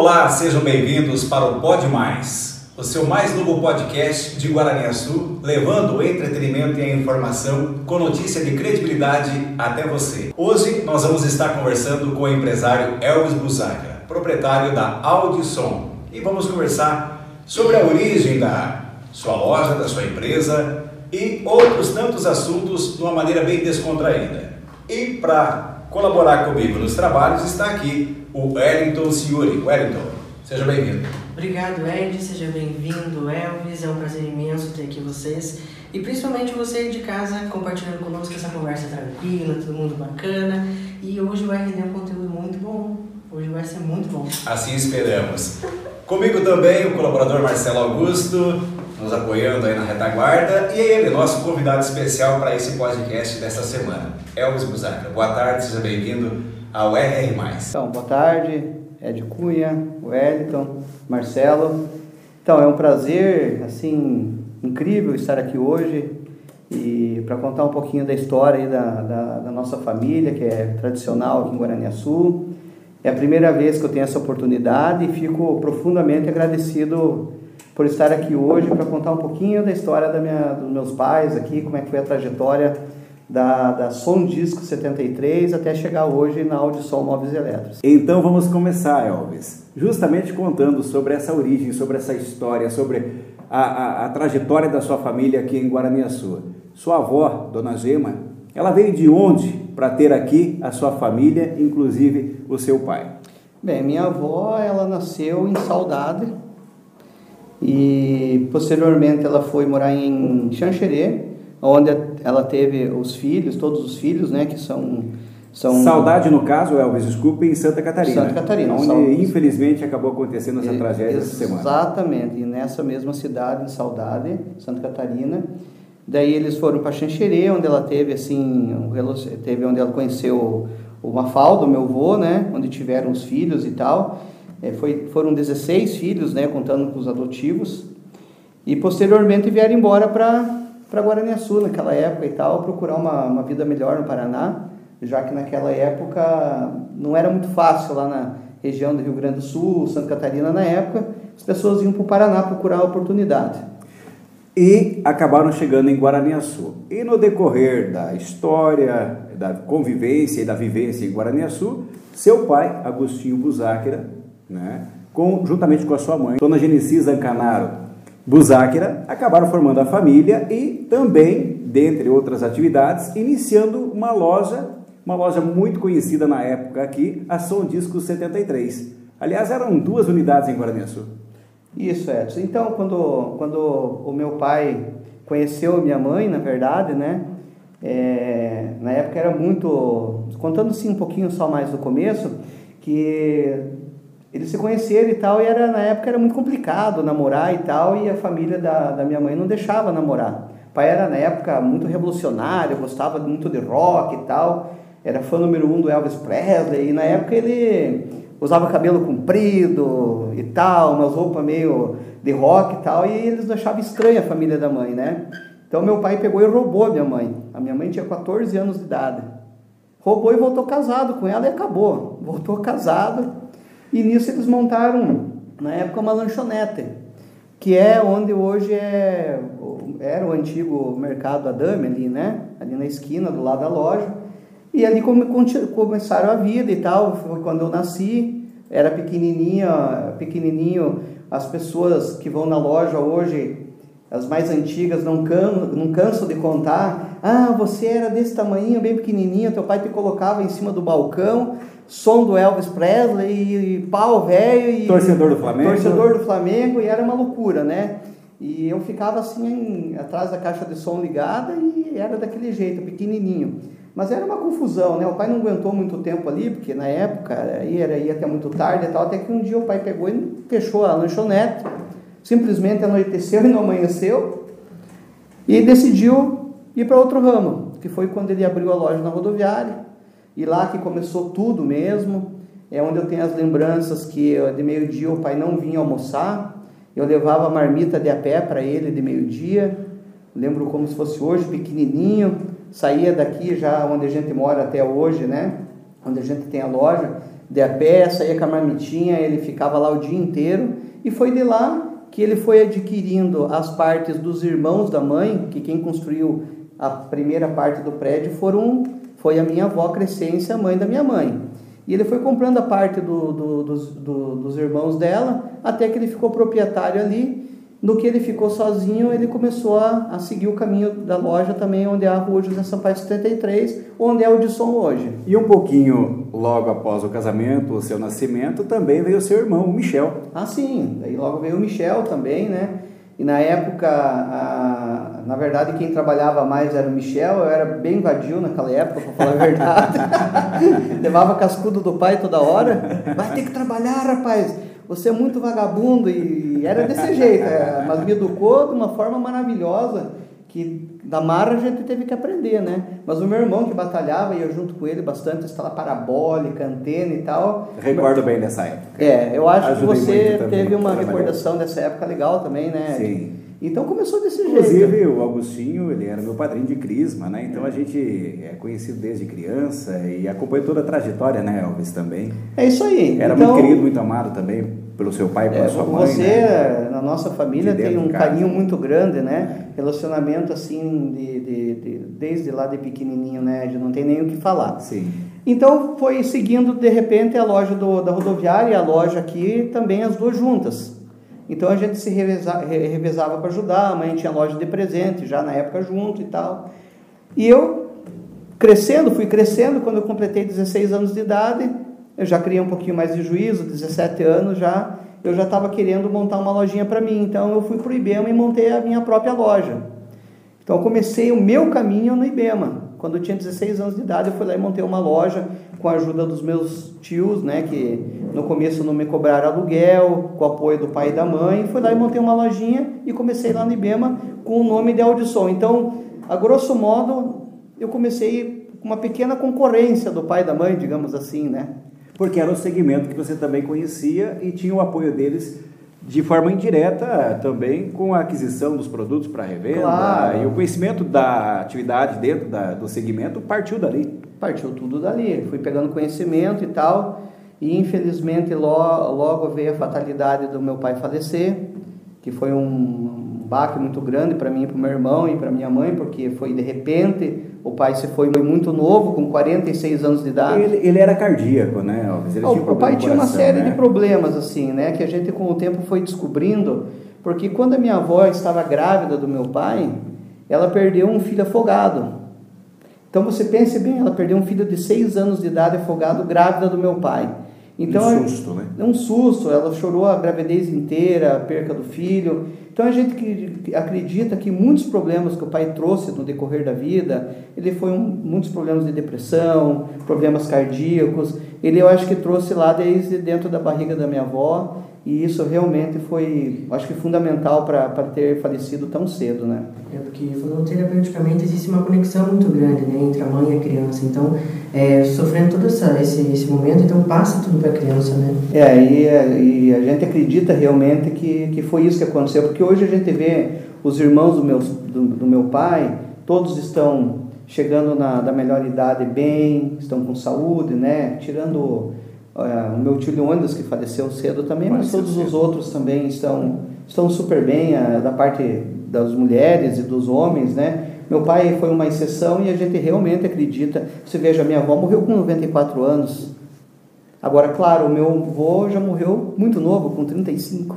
Olá, sejam bem-vindos para o Pod Mais, o seu mais novo podcast de Guaraniaçu, levando o entretenimento e a informação com notícia de credibilidade até você. Hoje nós vamos estar conversando com o empresário Elvis Buzaga, proprietário da Audison, e vamos conversar sobre a origem da sua loja, da sua empresa e outros tantos assuntos de uma maneira bem descontraída. E para colaborar comigo nos trabalhos está aqui o Wellington Siuri. Wellington, seja bem-vindo. Obrigado, Ed. Seja bem-vindo, Elvis. É um prazer imenso ter aqui vocês. E principalmente você de casa compartilhando conosco essa conversa tranquila, todo mundo bacana. E hoje vai render um conteúdo muito bom. Hoje vai ser muito bom. Assim esperamos. Comigo também o colaborador Marcelo Augusto, nos apoiando aí na retaguarda, e ele, nosso convidado especial para esse podcast desta semana, Elvis Buzaca. Boa tarde, seja bem-vindo ao RR+. Então, boa tarde, Ed Cunha, Wellington, Marcelo. Então, é um prazer, assim, incrível estar aqui hoje e para contar um pouquinho da história da, da, da, nossa família, que é tradicional aqui em Guaraniaçu. É a primeira vez que eu tenho essa oportunidade e fico profundamente agradecido por estar aqui hoje para contar um pouquinho da história da minha, dos meus pais aqui, como é que foi a trajetória da, da Som Disco 73 até chegar hoje na Audição Móveis Eletros. Então vamos começar, Elvis, justamente contando sobre essa origem, sobre essa história, sobre a, a, a trajetória da sua família aqui em Guaraniaçu. Sua avó, Dona Gema, ela veio de onde para ter aqui a sua família, inclusive o seu pai? Bem, minha avó, ela nasceu em Saudade e posteriormente ela foi morar em Xanxerê, onde ela teve os filhos, todos os filhos, né, que são são Saudade no caso, Elvis, desculpe, em Santa Catarina. Santa Catarina, onde infelizmente acabou acontecendo essa tragédia essa semana. Exatamente, e nessa mesma cidade, em Saudade, Santa Catarina. Daí eles foram para Xanxerê, onde ela teve assim, um, teve onde ela conheceu o Mafaldo, meu avô, né, onde tiveram os filhos e tal. É, foi, foram 16 filhos, né, contando com os adotivos. E posteriormente vieram embora para para Guaraniaçu naquela época e tal, procurar uma, uma vida melhor no Paraná, já que naquela época não era muito fácil lá na região do Rio Grande do Sul, Santa Catarina na época, as pessoas iam para o Paraná procurar oportunidade. E acabaram chegando em Guaraniaçu. E no decorrer da história, da convivência e da vivência em Guaraniaçu, seu pai, Agostinho Buzáquera, né, com, juntamente com a sua mãe, Dona Genesis Ancanaro, Buzáquera acabaram formando a família e também, dentre outras atividades, iniciando uma loja, uma loja muito conhecida na época aqui, a Som Disco 73. Aliás, eram duas unidades em Guaraniaçu. Isso, Edson. Então, quando, quando o meu pai conheceu minha mãe, na verdade, né? É, na época era muito, contando assim um pouquinho só mais do começo, que eles se conheceram e tal, e era, na época era muito complicado namorar e tal, e a família da, da minha mãe não deixava namorar. O pai era, na época, muito revolucionário, gostava muito de rock e tal, era fã número um do Elvis Presley, e na época ele usava cabelo comprido e tal, umas roupas meio de rock e tal, e eles achavam estranha a família da mãe, né? Então meu pai pegou e roubou a minha mãe. A minha mãe tinha 14 anos de idade. Roubou e voltou casado com ela e acabou. Voltou casado e nisso eles montaram, na época, uma lanchonete, que é onde hoje é, era o antigo mercado Adame ali, né? Ali na esquina, do lado da loja. E ali come, começaram a vida e tal. Foi quando eu nasci, era pequenininha, pequenininho. As pessoas que vão na loja hoje, as mais antigas, não, can, não cansam de contar. Ah, você era desse tamanho, bem pequenininho, teu pai te colocava em cima do balcão som do Elvis Presley, e pau velho e torcedor do Flamengo. Torcedor do Flamengo e era uma loucura, né? E eu ficava assim atrás da caixa de som ligada e era daquele jeito, pequenininho. Mas era uma confusão, né? O pai não aguentou muito tempo ali, porque na época aí era ia até muito tarde e tal, até que um dia o pai pegou e fechou a lanchonete, simplesmente anoiteceu e não amanheceu e decidiu ir para outro ramo, que foi quando ele abriu a loja na rodoviária e lá que começou tudo mesmo, é onde eu tenho as lembranças que de meio-dia o pai não vinha almoçar, eu levava a marmita de a pé para ele de meio-dia, lembro como se fosse hoje, pequenininho, saía daqui já onde a gente mora até hoje, né? Onde a gente tem a loja, de a pé, saía com a marmitinha, ele ficava lá o dia inteiro e foi de lá que ele foi adquirindo as partes dos irmãos da mãe, que quem construiu a primeira parte do prédio foram, foi a minha avó Crescência, mãe da minha mãe. E ele foi comprando a parte do, do, dos, do, dos irmãos dela, até que ele ficou proprietário ali no que ele ficou sozinho, ele começou a, a, seguir o caminho da loja também, onde é a rua José Sampaio 73, onde é o de som hoje. E um pouquinho logo após o casamento, o seu nascimento, também veio o seu irmão, o Michel. Ah, sim. Daí logo veio o Michel também, né? E na época, a, na verdade, quem trabalhava mais era o Michel, eu era bem vadio naquela época, para falar a verdade. Levava cascudo do pai toda hora. Vai ter que trabalhar, rapaz você é muito vagabundo e era desse jeito, é, mas me educou de uma forma maravilhosa que da marra a gente teve que aprender, né? Mas o meu irmão que batalhava e eu junto com ele bastante, instalar parabólica, antena e tal. Recordo bem dessa época. É, eu acho Ajudei que você teve uma recordação dessa época legal também, né? Sim. Então começou desse Inclusive, jeito. Inclusive, o Augustinho, ele era meu padrinho de crisma, né? Então a gente é conhecido desde criança e acompanhou toda a trajetória, né, Elvis, também. É isso aí. Era então, muito querido, muito amado também pelo seu pai pela é, sua mãe. Você, né? na nossa família, tem um carinho muito grande, né? Relacionamento assim, de, de, de, desde lá de pequenininho, né? De não tem nem o que falar. Sim. Então foi seguindo, de repente, a loja do, da rodoviária e a loja aqui também, as duas juntas. Então a gente se revezava, revezava para ajudar, a mãe tinha loja de presente já na época junto e tal. E eu, crescendo, fui crescendo, quando eu completei 16 anos de idade, eu já criei um pouquinho mais de juízo, 17 anos já, eu já estava querendo montar uma lojinha para mim. Então eu fui para o IBEMA e montei a minha própria loja. Então eu comecei o meu caminho no IBEMA. Quando eu tinha 16 anos de idade, eu fui lá e montei uma loja com a ajuda dos meus tios, né, que no começo não me cobraram aluguel, com o apoio do pai e da mãe. Fui lá e montei uma lojinha e comecei lá no IBEMA com o nome de Audição. Então, a grosso modo, eu comecei com uma pequena concorrência do pai e da mãe, digamos assim, né? Porque era um segmento que você também conhecia e tinha o apoio deles de forma indireta também com a aquisição dos produtos para revenda claro. e o conhecimento da atividade dentro da, do segmento partiu dali. Partiu tudo dali, fui pegando conhecimento e tal e infelizmente logo, logo veio a fatalidade do meu pai falecer, que foi um baque muito grande para mim, para o meu irmão e para minha mãe, porque foi de repente o pai se foi muito novo, com 46 anos de idade. Ele, ele era cardíaco, né, Alves? Ele o, o pai tinha uma série né? de problemas, assim, né? Que a gente com o tempo foi descobrindo. Porque quando a minha avó estava grávida do meu pai, ela perdeu um filho afogado. Então você pense bem, ela perdeu um filho de 6 anos de idade afogado, grávida do meu pai. Então, um susto, né? Um susto, ela chorou a gravidez inteira, a perca do filho. Então a gente acredita que muitos problemas que o pai trouxe no decorrer da vida, ele foi um, muitos problemas de depressão, problemas cardíacos, ele eu acho que trouxe lá desde dentro da barriga da minha avó e isso realmente foi, acho que fundamental para ter falecido tão cedo, né? É porque terapeuticamente existe uma conexão muito grande, né, entre a mãe e a criança. Então, é, sofrendo todo essa, esse, esse momento, então passa tudo para a criança, né? É, e, e, a gente acredita realmente que, que foi isso que aconteceu, porque hoje a gente vê os irmãos do meu, do, do meu pai, todos estão chegando na da melhor idade bem, estão com saúde, né? Tirando o meu tio Leônidas, que faleceu cedo também, mas todos os outros também estão, estão super bem, a, da parte das mulheres e dos homens, né? Meu pai foi uma exceção e a gente realmente acredita. Você veja, minha avó morreu com 94 anos. Agora, claro, o meu avô já morreu muito novo, com 35.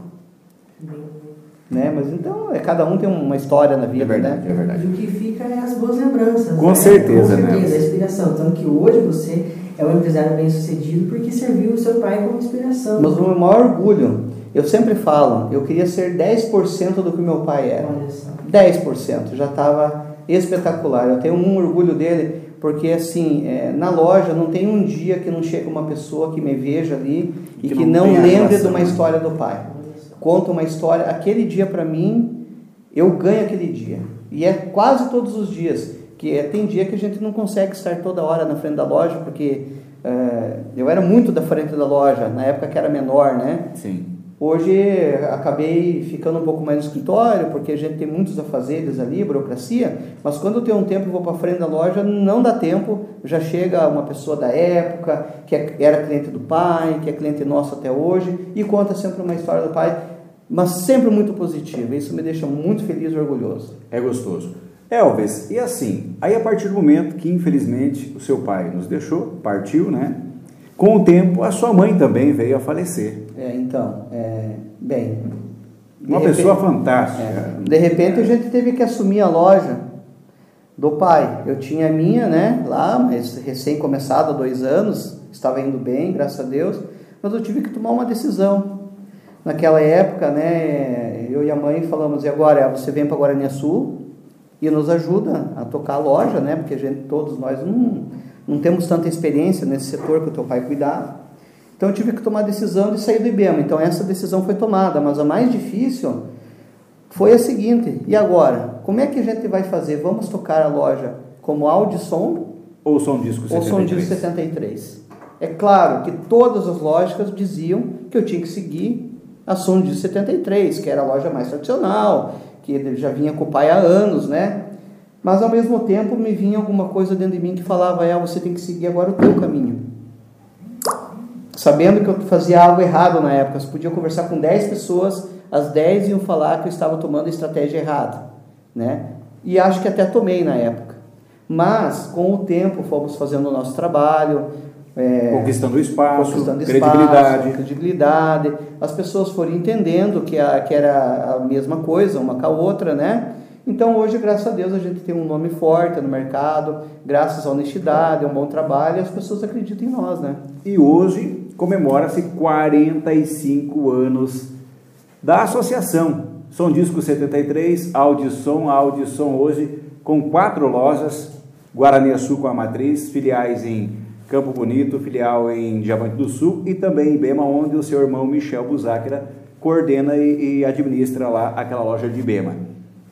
Né? Mas então, é, cada um tem uma história na vida, é verdade, né? É verdade. E o que fica é as boas lembranças. Com né? certeza, Com né? certeza, a inspiração. Tanto que hoje você é um empresário bem sucedido porque serviu o seu pai como inspiração. Mas o meu maior orgulho, eu sempre falo, eu queria ser 10% do que meu pai era. Olha só. 10%, já estava espetacular. Eu tenho um orgulho dele, porque assim, é, na loja não tem um dia que não chega uma pessoa que me veja ali e que, que não, não lembre de uma né? história do pai. Conta uma história, aquele dia para mim, eu ganho aquele dia. E é quase todos os dias que é, tem dia que a gente não consegue estar toda hora na frente da loja, porque é, eu era muito da frente da loja, na época que era menor, né? Sim. Hoje acabei ficando um pouco mais no escritório, porque a gente tem muitos afazeres ali, burocracia, mas quando eu tenho um tempo e vou para frente da loja, não dá tempo, já chega uma pessoa da época, que é, era cliente do pai, que é cliente nosso até hoje, e conta sempre uma história do pai, mas sempre muito positiva. Isso me deixa muito feliz e orgulhoso. É gostoso. Elvis, e assim, aí a partir do momento que infelizmente o seu pai nos deixou, partiu, né? Com o tempo, a sua mãe também veio a falecer. É, então, é, bem. Uma repente, pessoa fantástica. É, de repente a gente teve que assumir a loja do pai. Eu tinha a minha, né, lá, mas recém começada há dois anos, estava indo bem, graças a Deus, mas eu tive que tomar uma decisão. Naquela época, né, eu e a mãe falamos, e agora você vem para Guarani Sul e nos ajuda a tocar a loja, né, porque a gente, todos nós não, não temos tanta experiência nesse setor que o teu pai cuidava. Então eu tive que tomar a decisão de sair do IBEMA. Então essa decisão foi tomada, mas a mais difícil foi a seguinte: e agora? Como é que a gente vai fazer? Vamos tocar a loja como áudio som ou som disco 73? Ou som disco 73. É claro que todas as lógicas diziam que eu tinha que seguir a som disco 73, que era a loja mais tradicional, que já vinha com o pai há anos, né? Mas ao mesmo tempo me vinha alguma coisa dentro de mim que falava: é, você tem que seguir agora o teu caminho sabendo que eu fazia algo errado na época. Você podia conversar com 10 pessoas, as 10 iam falar que eu estava tomando a estratégia errada, né? E acho que até tomei na época. Mas, com o tempo, fomos fazendo o nosso trabalho. É, conquistando espaço, conquistando credibilidade. Espaço, credibilidade. As pessoas foram entendendo que, a, que era a mesma coisa, uma com a outra, né? Então hoje, graças a Deus, a gente tem um nome forte no mercado, graças à honestidade, a um bom trabalho, as pessoas acreditam em nós, né? E hoje comemora-se 45 anos da associação. Som Disco 73, Audição, Audição hoje com quatro lojas, Guarani Sul com a matriz, filiais em Campo Bonito, filial em Diamante do Sul e também em Bema, onde o seu irmão Michel Buzáquera coordena e, e administra lá aquela loja de Bema.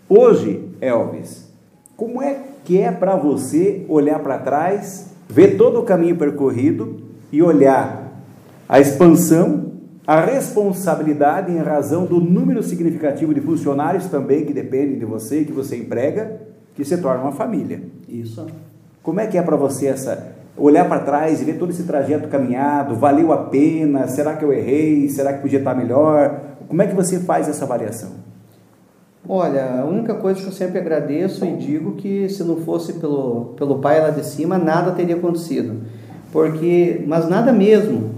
Hoje, Elvis, como é que é para você olhar para trás, ver todo o caminho percorrido e olhar a expansão, a responsabilidade em razão do número significativo de funcionários também que dependem de você, que você emprega, que se torna uma família. Isso. Como é que é para você essa olhar para trás e ver todo esse trajeto caminhado, valeu a pena? Será que eu errei? Será que podia estar melhor? Como é que você faz essa avaliação? Olha, a única coisa que eu sempre agradeço e digo que se não fosse pelo, pelo pai lá de cima, nada teria acontecido. Porque, mas nada mesmo.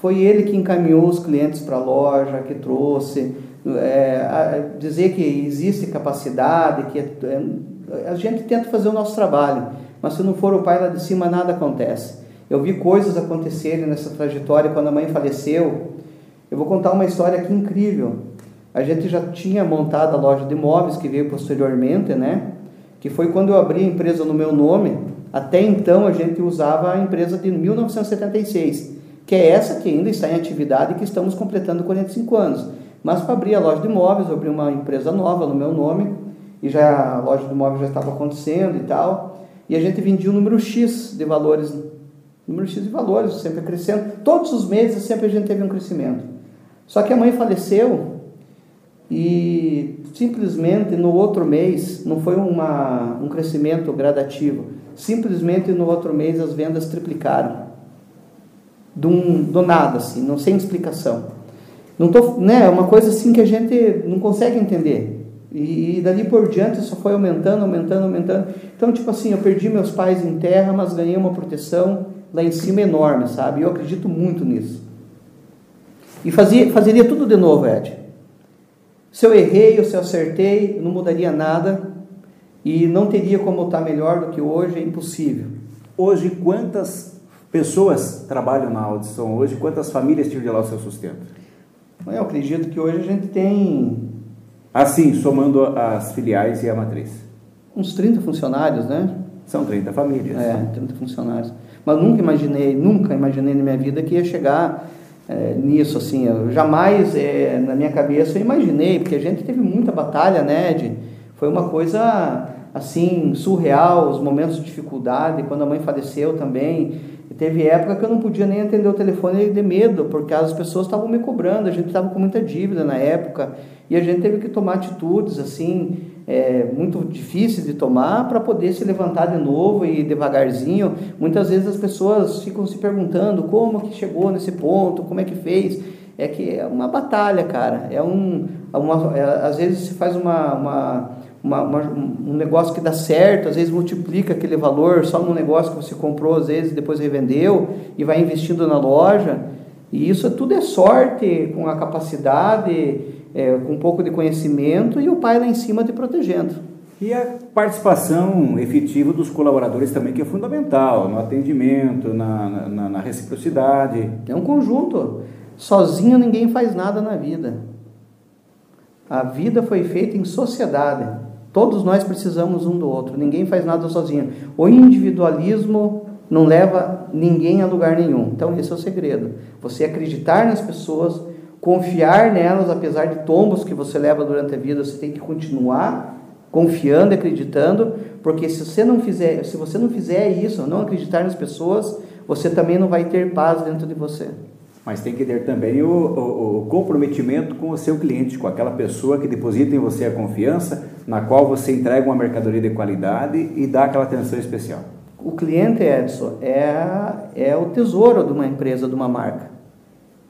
Foi ele que encaminhou os clientes para a loja, que trouxe. É, dizer que existe capacidade, que é, a gente tenta fazer o nosso trabalho, mas se não for o pai lá de cima, nada acontece. Eu vi coisas acontecerem nessa trajetória quando a mãe faleceu. Eu vou contar uma história aqui incrível. A gente já tinha montado a loja de imóveis que veio posteriormente, né? Que foi quando eu abri a empresa no meu nome. Até então a gente usava a empresa de 1976 que é essa que ainda está em atividade e que estamos completando 45 anos. Mas para abrir a loja de imóveis, eu abri uma empresa nova no meu nome, e já a loja de imóveis já estava acontecendo e tal, e a gente vendia um número X de valores, número X de valores, sempre crescendo. Todos os meses sempre a gente teve um crescimento. Só que a mãe faleceu e simplesmente no outro mês, não foi uma, um crescimento gradativo, simplesmente no outro mês as vendas triplicaram do, do nada, assim, não sem explicação. Não tô, né, é uma coisa assim que a gente não consegue entender. E, e dali por diante só foi aumentando, aumentando, aumentando. Então, tipo assim, eu perdi meus pais em terra, mas ganhei uma proteção lá em cima enorme, sabe? Eu acredito muito nisso. E fazia, fazeria tudo de novo, Ed. Se eu errei ou se eu acertei, não mudaria nada e não teria como estar melhor do que hoje, é impossível. Hoje, quantas pessoas trabalham na audição hoje? Quantas famílias tiram de lá o seu sustento? Eu acredito que hoje a gente tem. Assim, somando as filiais e a matriz. Uns 30 funcionários, né? São 30 famílias. É, 30 funcionários. Mas nunca imaginei, nunca imaginei na minha vida que ia chegar é, nisso, assim. Eu jamais, é, na minha cabeça, eu imaginei, porque a gente teve muita batalha, né, Ed? Foi uma coisa, assim, surreal, os momentos de dificuldade, quando a mãe faleceu também Teve época que eu não podia nem atender o telefone de medo, porque as pessoas estavam me cobrando, a gente estava com muita dívida na época, e a gente teve que tomar atitudes assim, é, muito difíceis de tomar para poder se levantar de novo e devagarzinho. Muitas vezes as pessoas ficam se perguntando como que chegou nesse ponto, como é que fez. É que é uma batalha, cara. É um, uma, é, às vezes se faz uma, uma uma, uma, um negócio que dá certo, às vezes multiplica aquele valor só num negócio que você comprou, às vezes depois revendeu e vai investindo na loja. E isso tudo é sorte, com a capacidade, é, com um pouco de conhecimento e o pai lá em cima te protegendo. E a participação efetiva dos colaboradores também, que é fundamental, no atendimento, na, na, na reciprocidade. É um conjunto. Sozinho ninguém faz nada na vida. A vida foi feita em sociedade. Todos nós precisamos um do outro, ninguém faz nada sozinho. O individualismo não leva ninguém a lugar nenhum. Então, esse é o segredo. Você acreditar nas pessoas, confiar nelas, apesar de tombos que você leva durante a vida, você tem que continuar confiando e acreditando, porque se você não fizer, se você não fizer isso, não acreditar nas pessoas, você também não vai ter paz dentro de você mas tem que ter também o, o, o, comprometimento com o seu cliente, com aquela pessoa que deposita em você a confiança, na qual você entrega uma mercadoria de qualidade e dá aquela atenção especial. O cliente, Edson, é, é o tesouro de uma empresa, de uma marca.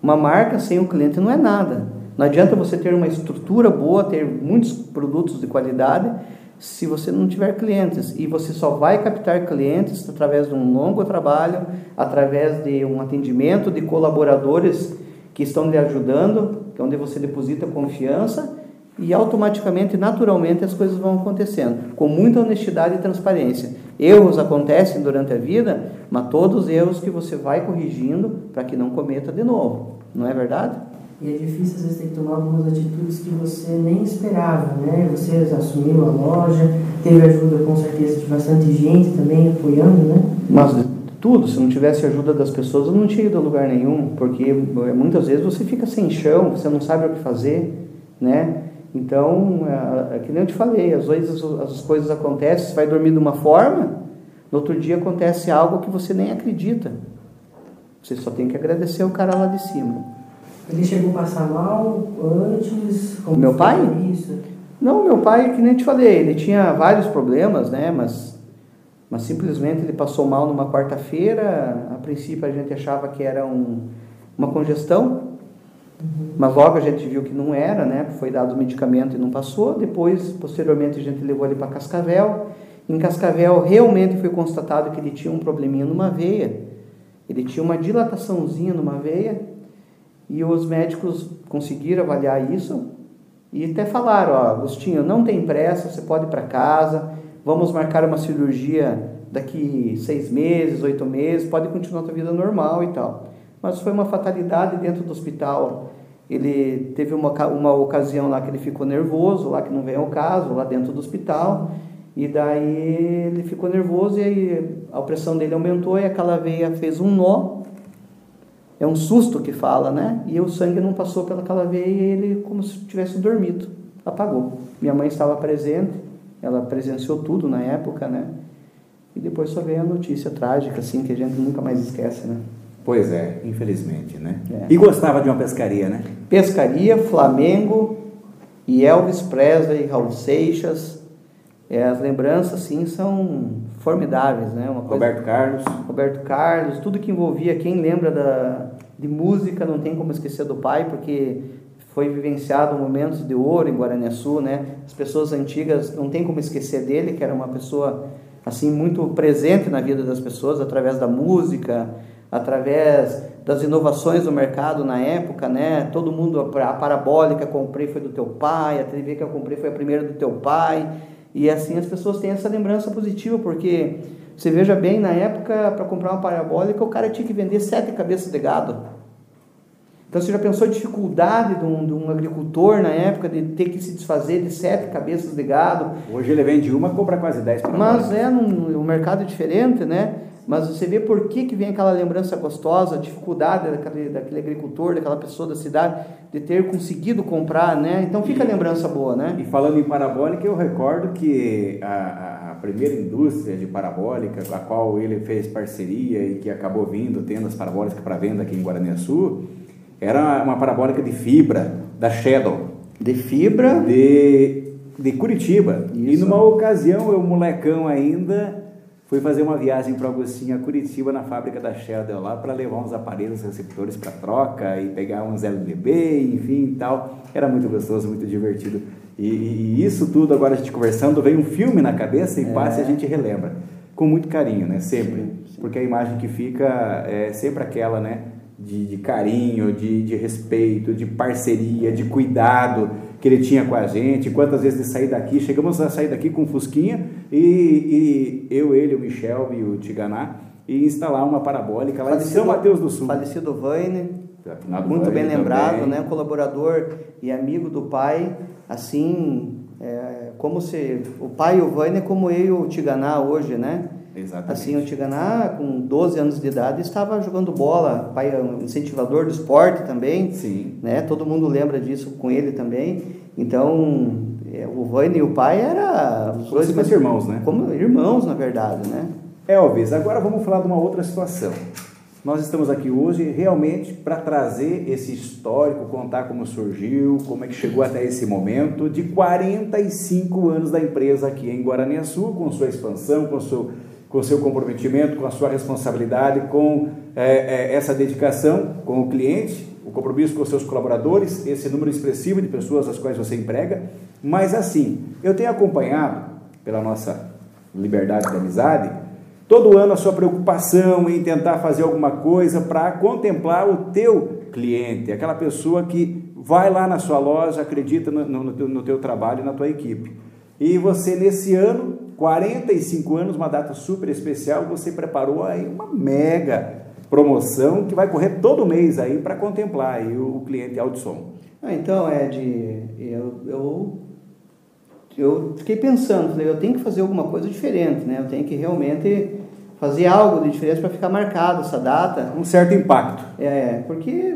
Uma marca sem o cliente não é nada. Não adianta você ter uma estrutura boa, ter muitos produtos de qualidade, se você não tiver clientes. E você só vai captar clientes através de um longo trabalho, através de um atendimento de colaboradores que estão lhe ajudando, que é onde você deposita confiança e automaticamente, naturalmente, as coisas vão acontecendo, com muita honestidade e transparência. Erros acontecem durante a vida, mas todos os erros que você vai corrigindo para que não cometa de novo. Não é verdade? E é difícil, às vezes, ter que tomar algumas atitudes que você nem esperava, né? Você assumiu a loja, teve ajuda, com certeza, de bastante gente também apoiando, né? Mas tudo, se não tivesse ajuda das pessoas, eu não tinha ido a lugar nenhum, porque eh, muitas vezes você fica sem chão, você não sabe o que fazer, né? Então, é, é que nem eu te falei, às vezes as coisas acontecem, você vai dormir de uma forma, no outro dia acontece algo que você nem acredita. Você só tem que agradecer o cara lá de cima. Ele chegou a passar mal antes? Como meu pai? Isso? Não, meu pai, que nem te falei, ele tinha vários problemas, né? Mas, mas simplesmente ele passou mal numa quarta-feira. A princípio a gente achava que era um, uma congestão. Mas logo a gente viu que não era, né? Foi dado o medicamento e não passou. Depois, posteriormente, a gente levou ele para Cascavel. Em Cascavel, realmente foi constatado que ele tinha um probleminha numa veia. Ele tinha uma dilataçãozinha numa veia e os médicos conseguiram avaliar isso e até falaram, ó, Agostinho, não tem pressa, você pode ir para casa, vamos marcar uma cirurgia daqui seis meses, oito meses, pode continuar a sua vida normal e tal. Mas foi uma fatalidade dentro do hospital. Ele teve uma, uma ocasião lá que ele ficou nervoso, lá que não vem ao caso, lá dentro do hospital, e daí ele ficou nervoso e aí a pressão dele aumentou e aquela veia fez um nó é um susto que fala, né? E o sangue não passou pelaquela veia e ele como se tivesse dormido, apagou. Minha mãe estava presente, ela presenciou tudo na época, né? E depois só veio a notícia trágica, assim, que a gente nunca mais esquece, né? Pois é, infelizmente, né? É. E gostava de uma pescaria, né? Pescaria, Flamengo e Elvis Presley, Raul Seixas. É, as lembranças, sim, são formidáveis, né? Uma coisa... Roberto Carlos. Roberto Carlos, tudo que envolvia, quem lembra da, de música não tem como esquecer do pai, porque foi vivenciado momentos de ouro em Guaraniaçu, né? As pessoas antigas não tem como esquecer dele, que era uma pessoa assim muito presente na vida das pessoas através da música, através das inovações do mercado na época, né? Todo mundo a parabólica comprei foi do teu pai, a TV que eu comprei foi a primeira do teu pai. E assim as pessoas têm essa lembrança positiva, porque você veja bem, na época, para comprar uma parabólica, o cara tinha que vender sete cabeças de gado. Então você já pensou a dificuldade de um, de um, agricultor na época de ter que se desfazer de sete cabeças de gado? Hoje ele vende uma e compra quase dez Mas é, num, um mercado diferente, né? Mas você vê por que, que vem aquela lembrança gostosa, a dificuldade daquele, daquele agricultor, daquela pessoa da cidade, de ter conseguido comprar, né? Então fica a lembrança boa, né? E falando em parabólica, eu recordo que a, a primeira indústria de parabólica, com a qual ele fez parceria e que acabou vindo, tendo as parabólicas para venda aqui em Guaraniaçu, era uma parabólica de fibra da Shadow. De fibra? De, de Curitiba. Isso. E numa ocasião, eu molecão ainda, fui fazer uma viagem para Agostinho, a Curitiba, na fábrica da Shadow lá, para levar uns aparelhos receptores para troca e pegar uns LDB, enfim e tal. Era muito gostoso, muito divertido. E, e, isso tudo, agora a gente conversando, vem um filme na cabeça e é. passa e a gente relembra. Com muito carinho, né? Sempre. Sim, sim. Porque a imagem que fica é sempre aquela, né? De, de carinho, de, de respeito, de parceria, de cuidado que ele tinha com a gente. Quantas vezes de sair daqui, chegamos a sair daqui com um Fusquinha e, e eu, ele, o Michel e o Tiganá e instalar uma parabólica lá falecido, em São Mateus do Sul. Falecido Vaine, muito bem lembrado, também. né? Colaborador e amigo do pai, assim, é, como se o pai e o Vânia como eu e o Tiganá hoje, né? Exatamente. Assim, o Tiganá, com 12 anos de idade, estava jogando bola, pai é um incentivador do esporte também. Sim. Né? Todo mundo lembra disso com ele também. Então, é, o Vânia e o pai eram os dois como irmãos, né? Como irmãos, na verdade, né? Elvis, agora vamos falar de uma outra situação. Nós estamos aqui hoje realmente para trazer esse histórico, contar como surgiu, como é que chegou até esse momento, de 45 anos da empresa aqui em Guaraniaçu, com sua expansão, com seu, com seu comprometimento, com a sua responsabilidade, com é, é, essa dedicação com o cliente, o compromisso com seus colaboradores, esse número expressivo de pessoas às quais você emprega. Mas assim, eu tenho acompanhado, pela nossa liberdade de amizade, Todo ano a sua preocupação em tentar fazer alguma coisa para contemplar o teu cliente, aquela pessoa que vai lá na sua loja, acredita no, no, no teu trabalho e na tua equipe. E você nesse ano, 45 anos, uma data super especial, você preparou aí uma mega promoção que vai correr todo mês aí para contemplar aí o, cliente Audison. Ah, então, Ed, eu, eu eu fiquei pensando, falei, eu tenho que fazer alguma coisa diferente, né? Eu tenho que realmente fazer algo de diferente para ficar marcado essa data. Um certo impacto. É, porque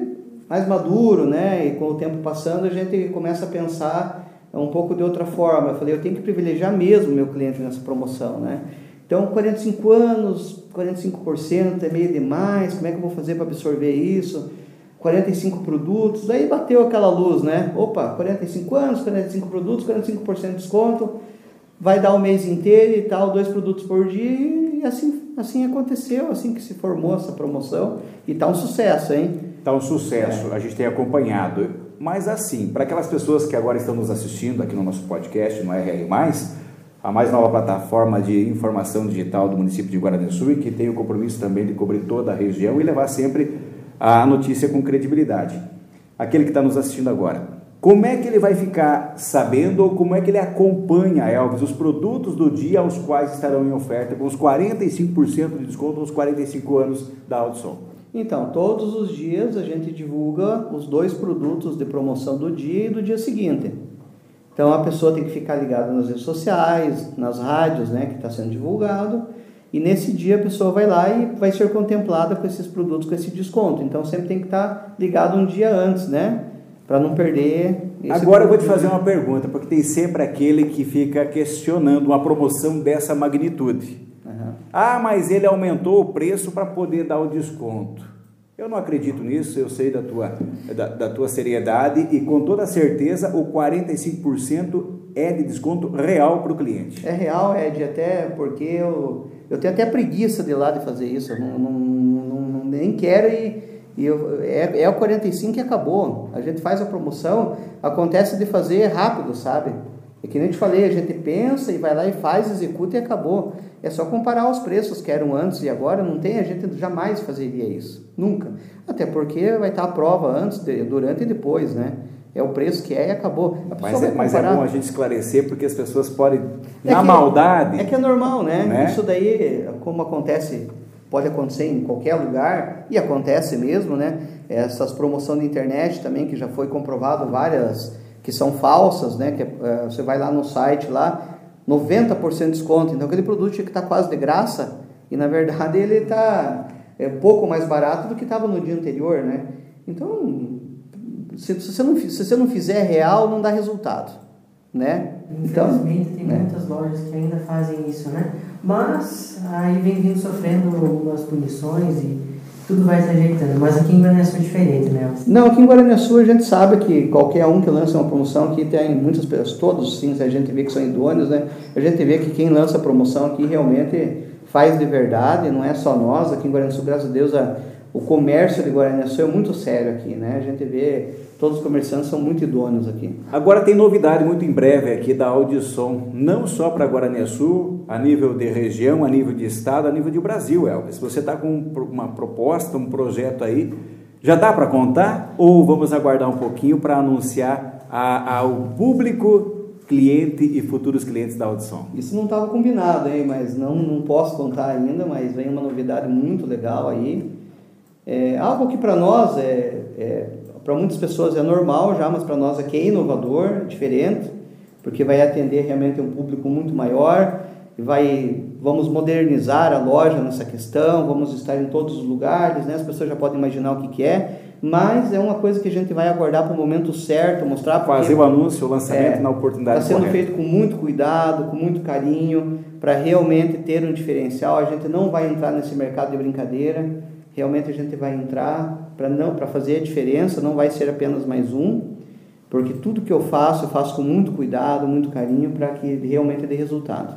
mais maduro, né? E com o tempo passando a gente começa a pensar um pouco de outra forma. Eu falei, eu tenho que privilegiar mesmo meu cliente nessa promoção, né? Então, 45 anos, 45% é meio demais, como é que eu vou fazer para absorver isso? 45 produtos, daí bateu aquela luz, né? Opa, 45 anos, 45 produtos, 45% de desconto, vai dar o mês inteiro e tal, dois produtos por dia, e assim, assim aconteceu, assim que se formou essa promoção, e tá um sucesso, hein? Tá um sucesso, é. a gente tem acompanhado, mas assim, para aquelas pessoas que agora estão nos assistindo aqui no nosso podcast, no RR+, a mais nova plataforma de informação digital do município de Guarani-Sul, e que tem o compromisso também de cobrir toda a região e levar sempre a notícia com credibilidade. Aquele que está nos assistindo agora. Como é que ele vai ficar sabendo ou como é que ele acompanha, Elvis, os produtos do dia aos quais estarão em oferta com os 45% de desconto nos 45 anos da Audison? Então, todos os dias a gente divulga os dois produtos de promoção do dia e do dia seguinte. Então, a pessoa tem que ficar ligada nas redes sociais, nas rádios, né, que está sendo divulgado e nesse dia a pessoa vai lá e vai ser contemplada com esses produtos, com esse desconto. Então sempre tem que estar ligado um dia antes, né? Para não perder. Agora eu vou te fazer uma pergunta, porque tem sempre aquele que fica questionando uma promoção dessa magnitude. Uhum. Ah, mas ele aumentou o preço para poder dar o desconto. Eu não acredito nisso, eu sei da tua, da, da tua seriedade e com toda certeza o 45% é de desconto real para o cliente. É real, Ed, até porque eu eu tenho até preguiça de lá de fazer isso, eu não, não, não, nem quero e, e eu, é, é o 45 e acabou. A gente faz a promoção, acontece de fazer rápido, sabe? É que nem eu te falei, a gente pensa e vai lá e faz, executa e acabou. É só comparar os preços que eram antes e agora, não tem, a gente jamais fazeria isso. Nunca. Até porque vai estar a prova antes, durante e depois, né? é o preço que é e acabou. Mas é, mas é, bom a gente esclarecer porque as pessoas podem, é na que, maldade. É que é normal, né? né? Isso daí, como acontece, pode acontecer em qualquer lugar, e acontece mesmo, né? Essas promoções de internet também, que já foi comprovado várias que são falsas, né? Que é, você vai lá no site lá, 90% de desconto. Então aquele produto que estar tá quase de graça, e na verdade ele está é, pouco mais barato do que estava no dia anterior, né? Então se, se, você não, se você não fizer real, não dá resultado. né? Infelizmente tem né? muitas lojas que ainda fazem isso, né? Mas aí vem vindo sofrendo algumas punições e tudo vai se ajeitando. Mas aqui em Guaraniaçu é diferente, né? Não, aqui em Guaraniaçu a gente sabe que qualquer um que lança uma promoção aqui tem muitas pessoas, todos sim, a gente vê que são idôneos, né? A gente vê que quem lança promoção aqui realmente faz de verdade, não é só nós, aqui em Guaraniaçu, graças a Deus, a, o comércio de Guaraniaçu é muito sério aqui, né? A gente vê, todos os comerciantes são muito idôneos aqui. Agora tem novidade muito em breve aqui da Audição, não só para Guaraniaçu, a nível de região, a nível de estado, a nível de Brasil, Elvis. Você está com uma proposta, um projeto aí, já dá para contar ou vamos aguardar um pouquinho para anunciar a, ao público cliente e futuros clientes da Audição? Isso não estava combinado, hein? Mas não, não posso contar ainda, mas vem uma novidade muito legal aí. É, algo que para nós é, é para muitas pessoas é normal já, mas para nós aqui é inovador, diferente, porque vai atender realmente um público muito maior e vai vamos modernizar a loja nessa questão, vamos estar em todos os lugares, né? As pessoas já podem imaginar o que, que é, mas é uma coisa que a gente vai aguardar para o momento certo, mostrar fazer o anúncio, o lançamento é, na oportunidade Está sendo correta. feito com muito cuidado, com muito carinho, para realmente ter um diferencial. A gente não vai entrar nesse mercado de brincadeira. Realmente a gente vai entrar para não para fazer a diferença. Não vai ser apenas mais um, porque tudo que eu faço eu faço com muito cuidado, muito carinho, para que realmente dê resultado.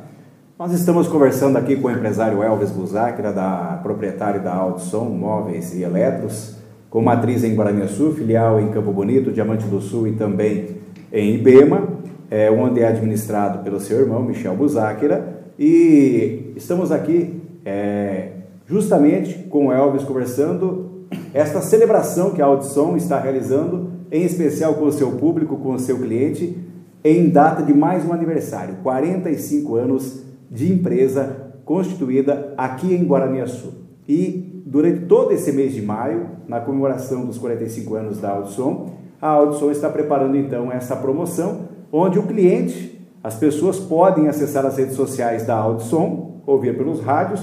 Nós estamos conversando aqui com o empresário Elvis Buzáquira, da proprietário da Audison Móveis e Eletros, com matriz em Guaraniaçu, filial em Campo Bonito, Diamante do Sul e também em Ibema, é, onde é administrado pelo seu irmão Michel Buzáquira. E estamos aqui é, justamente com o Elvis conversando esta celebração que a Audison está realizando, em especial com o seu público, com o seu cliente, em data de mais um aniversário, 45 anos de empresa constituída aqui em Guaraniaçu. E durante todo esse mês de maio, na comemoração dos 45 anos da Audison, a Audison está preparando então essa promoção, onde o cliente, as pessoas podem acessar as redes sociais da Audison, ouvir pelos rádios,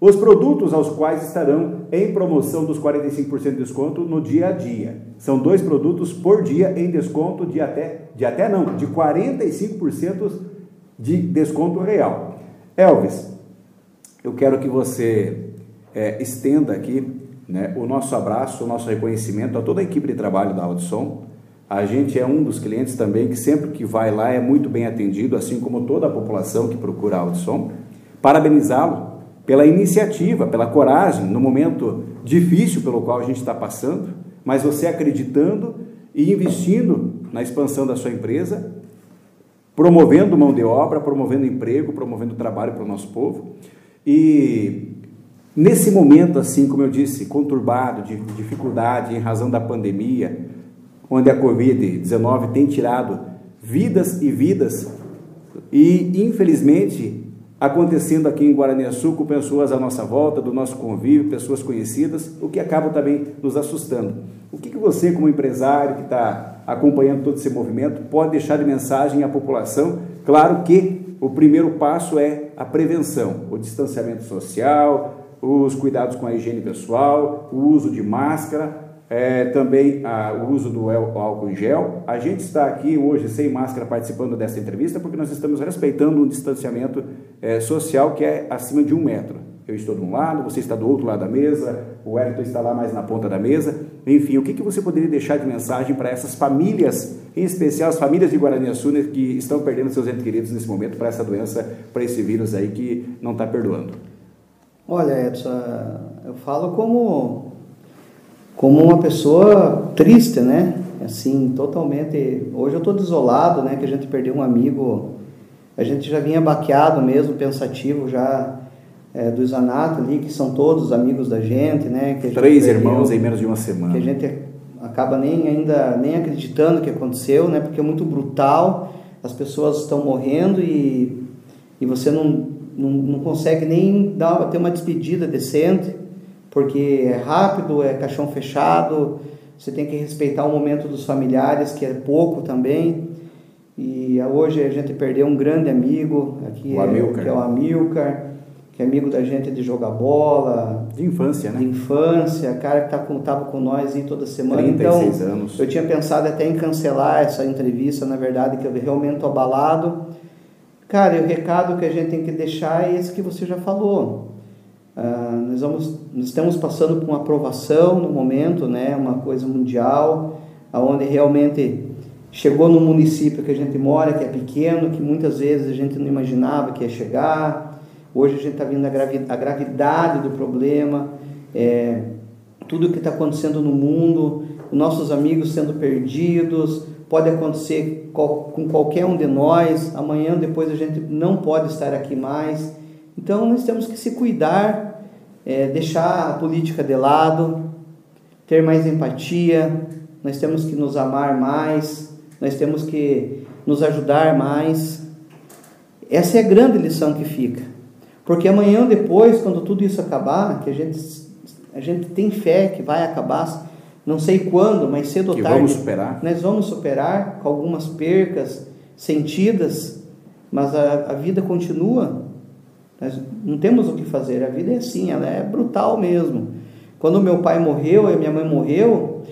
os produtos aos quais estarão em promoção dos 45% de desconto no dia a dia. São dois produtos por dia em desconto de até, de até não, de 45% de desconto real. Elvis, eu quero que você é, estenda aqui né, o nosso abraço, o nosso reconhecimento a toda a equipe de trabalho da Audison. A gente é um dos clientes também que sempre que vai lá é muito bem atendido, assim como toda a população que procura a Audison. Parabenizá-lo pela iniciativa, pela coragem no momento difícil pelo qual a gente está passando, mas você acreditando e investindo na expansão da sua empresa, promovendo mão de obra, promovendo emprego, promovendo trabalho para o nosso povo. E nesse momento, assim como eu disse, conturbado, de dificuldade em razão da pandemia, onde a Covid-19 tem tirado vidas e vidas, e infelizmente acontecendo aqui em Guaraniaçu com pessoas à nossa volta, do nosso convívio, pessoas conhecidas, o que acaba também nos assustando. O que, que você, como empresário que está acompanhando todo esse movimento, pode deixar de mensagem à população? Claro que o primeiro passo é a prevenção, o distanciamento social, os cuidados com a higiene pessoal, o uso de máscara, é, também a, o uso do álcool em gel. A gente está aqui hoje sem máscara participando dessa entrevista porque nós estamos respeitando um distanciamento é, social que é acima de um metro. Eu estou de um lado, você está do outro lado da mesa, o Wellington está lá mais na ponta da mesa. Enfim, o que, que você poderia deixar de mensagem para essas famílias, em especial as famílias de Guaraniaçu, né, que estão perdendo seus entes queridos nesse momento para essa doença, para esse vírus aí que não está perdoando? Olha, Edson, eu falo como como uma pessoa triste, né? Assim, totalmente. Hoje eu estou desolado, né? Que a gente perdeu um amigo. A gente já vinha baqueado mesmo, pensativo já é, do Zanato ali, que são todos amigos da gente, né? Que Três perdeu, irmãos em menos de uma semana. Que a gente acaba nem ainda nem acreditando que aconteceu, né? Porque é muito brutal. As pessoas estão morrendo e, e você não, não, não consegue nem dar, ter uma despedida decente porque é rápido, é caixão fechado, você tem que respeitar o momento dos familiares, que é pouco também. E hoje a gente perdeu um grande amigo aqui, é, Amilcar. que é o Amilcar, que é amigo da gente de jogar bola. De infância, né? De infância, cara que tá com, tava com nós aí toda semana. 36 então, anos. eu tinha pensado até em cancelar essa entrevista, na verdade, que eu realmente tô abalado. Cara, e o recado que a gente tem que deixar é esse que você já falou. Ah, nós, vamos, nós estamos passando por uma aprovação no momento, né, uma coisa mundial, aonde realmente chegou no município que a gente mora, que é pequeno, que muitas vezes a gente não imaginava que ia chegar. Hoje a gente está vendo a, gravi a, gravidade do problema, é, tudo o que está acontecendo no mundo, nossos amigos sendo perdidos, pode acontecer com qualquer um de nós. Amanhã, depois, a gente não pode estar aqui mais. Então, nós temos que se cuidar, é, deixar a política de lado, ter mais empatia, nós temos que nos amar mais, nós temos que nos ajudar mais. Essa é a grande lição que fica. Porque amanhã, depois, quando tudo isso acabar, que a gente, a gente tem fé que vai acabar, não sei quando, mas cedo ou tarde. Vamos superar. Nós vamos superar com algumas percas sentidas, mas a, a vida continua. Nós não temos o que fazer. A vida é assim, ela é brutal mesmo. Quando meu pai morreu e minha mãe morreu,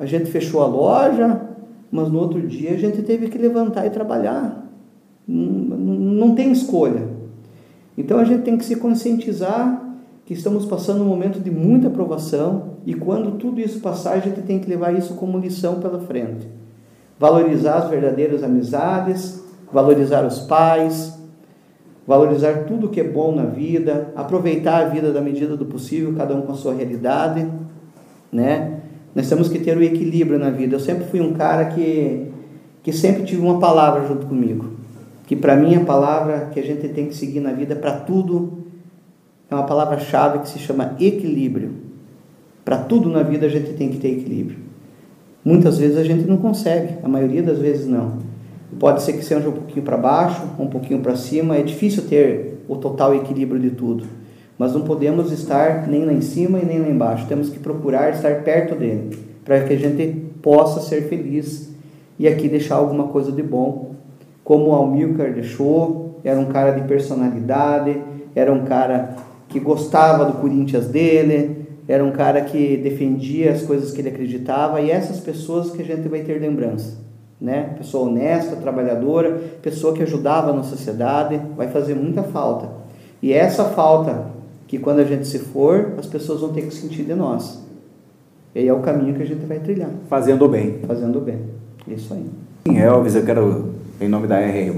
a gente fechou a loja, mas no outro dia a gente teve que levantar e trabalhar. Não, não tem escolha. Então a gente tem que se conscientizar que estamos passando um momento de muita aprovação e quando tudo isso passar, a gente tem que levar isso como lição pela frente. Valorizar as verdadeiras amizades, valorizar os pais, valorizar tudo que é bom na vida, aproveitar a vida da medida do possível, cada um com a sua realidade, né? Nós temos que ter o equilíbrio na vida. Eu sempre fui um cara que, que sempre tive uma palavra junto comigo. Que para mim a palavra que a gente tem que seguir na vida para tudo é uma palavra-chave que se chama equilíbrio. Para tudo na vida a gente tem que ter equilíbrio. Muitas vezes a gente não consegue, a maioria das vezes não. Pode ser que seja um pouquinho para baixo, um pouquinho para cima, é difícil ter o total equilíbrio de tudo. Mas não podemos estar nem lá em cima e nem lá embaixo. Temos que procurar estar perto dele, para que a gente possa ser feliz e aqui deixar alguma coisa de bom. Como o Almilcar deixou, era um cara de personalidade, era um cara que gostava do Corinthians dele, era um cara que defendia as coisas que ele acreditava e essas pessoas que a gente vai ter lembrança, né? Pessoa honesta, trabalhadora, pessoa que ajudava na sociedade, vai fazer muita falta. E essa falta que quando a gente se for, as pessoas vão ter que sentir de nós. E aí é o caminho que a gente vai trilhar. Fazendo bem. Fazendo bem. Isso aí. Elvis, eu quero, em nome da RR,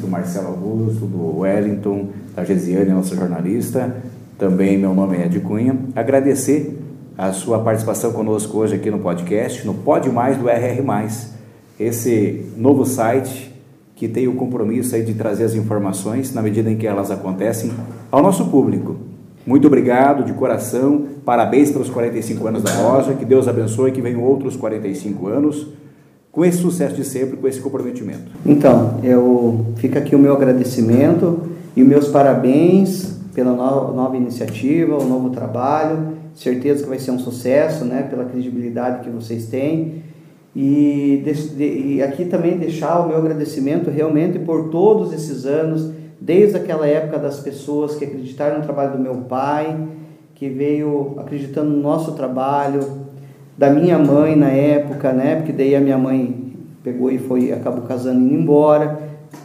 do Marcelo Augusto, do Wellington, da Gesiane, nossa jornalista, também meu nome é Ed Cunha, agradecer a sua participação conosco hoje aqui no podcast, no Pode Mais do RR, esse novo site que tem o compromisso aí de trazer as informações, na medida em que elas acontecem, ao nosso público. Muito obrigado de coração, parabéns pelos 45 anos da loja, que Deus abençoe que venham outros 45 anos com esse sucesso de sempre, com esse comprometimento. Então, eu fica aqui o meu agradecimento e meus parabéns pela nova, nova iniciativa, o novo trabalho. Certeza que vai ser um sucesso, né? Pela credibilidade que vocês têm. E, de, e aqui também deixar o meu agradecimento realmente por todos esses anos, desde aquela época das pessoas que acreditaram no trabalho do meu pai, que veio acreditando no nosso trabalho, da minha mãe na época, né? Porque daí a minha mãe pegou e foi acabou casando e indo embora.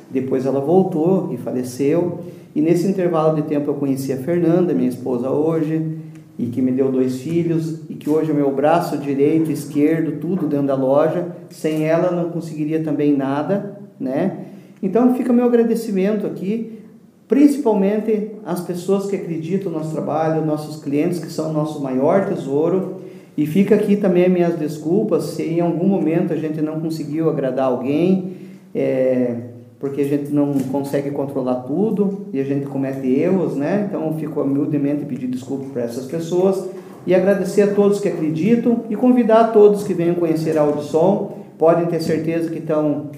Depois ela voltou e faleceu. E nesse intervalo de tempo eu conheci a Fernanda, minha esposa hoje, e que me deu dois filhos, e que hoje é meu braço direito, esquerdo, tudo dentro da loja. Sem ela não conseguiria também nada, né? Então fica meu agradecimento aqui, principalmente às pessoas que acreditam no nosso trabalho, nossos clientes que são o nosso maior tesouro. E fica aqui também as minhas desculpas se em algum momento a gente não conseguiu agradar alguém. É, porque a gente não consegue controlar tudo e a gente comete erros, né? Então, fico humildemente pedir desculpa para essas pessoas e agradecer a todos que acreditam e convidar a todos que venham conhecer a Audison. Podem ter certeza que estão,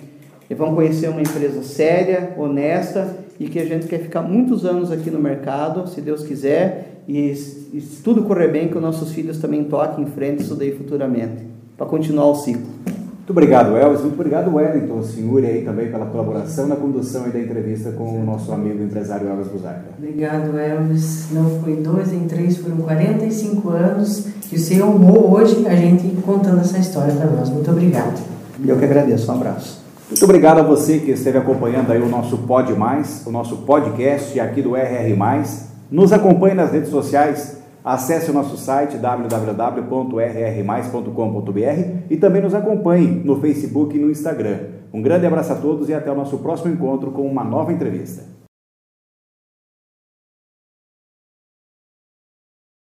vão conhecer uma empresa séria, honesta e que a gente quer ficar muitos anos aqui no mercado, se Deus quiser, e, e se tudo correr bem, que os nossos filhos também toquem em frente isso daí futuramente, para continuar o ciclo. Muito obrigado, Elvis. Muito obrigado, Wellington, senhor, aí também pela colaboração na condução da entrevista com o nosso amigo empresário Elvis Buzaga. Obrigado, Elvis. Não foi dois nem três, foram 45 anos que você honrou hoje a gente contando essa história para nós. Muito obrigado. Eu que agradeço. Um abraço. Muito obrigado a você que esteve acompanhando aí o nosso Pod Mais, o nosso podcast aqui do RR+. Nos acompanhe nas redes sociais, acesse o nosso site www.rrmais.com.br e também nos acompanhe no Facebook e no Instagram. Um grande abraço a todos e até o nosso próximo encontro com uma nova entrevista.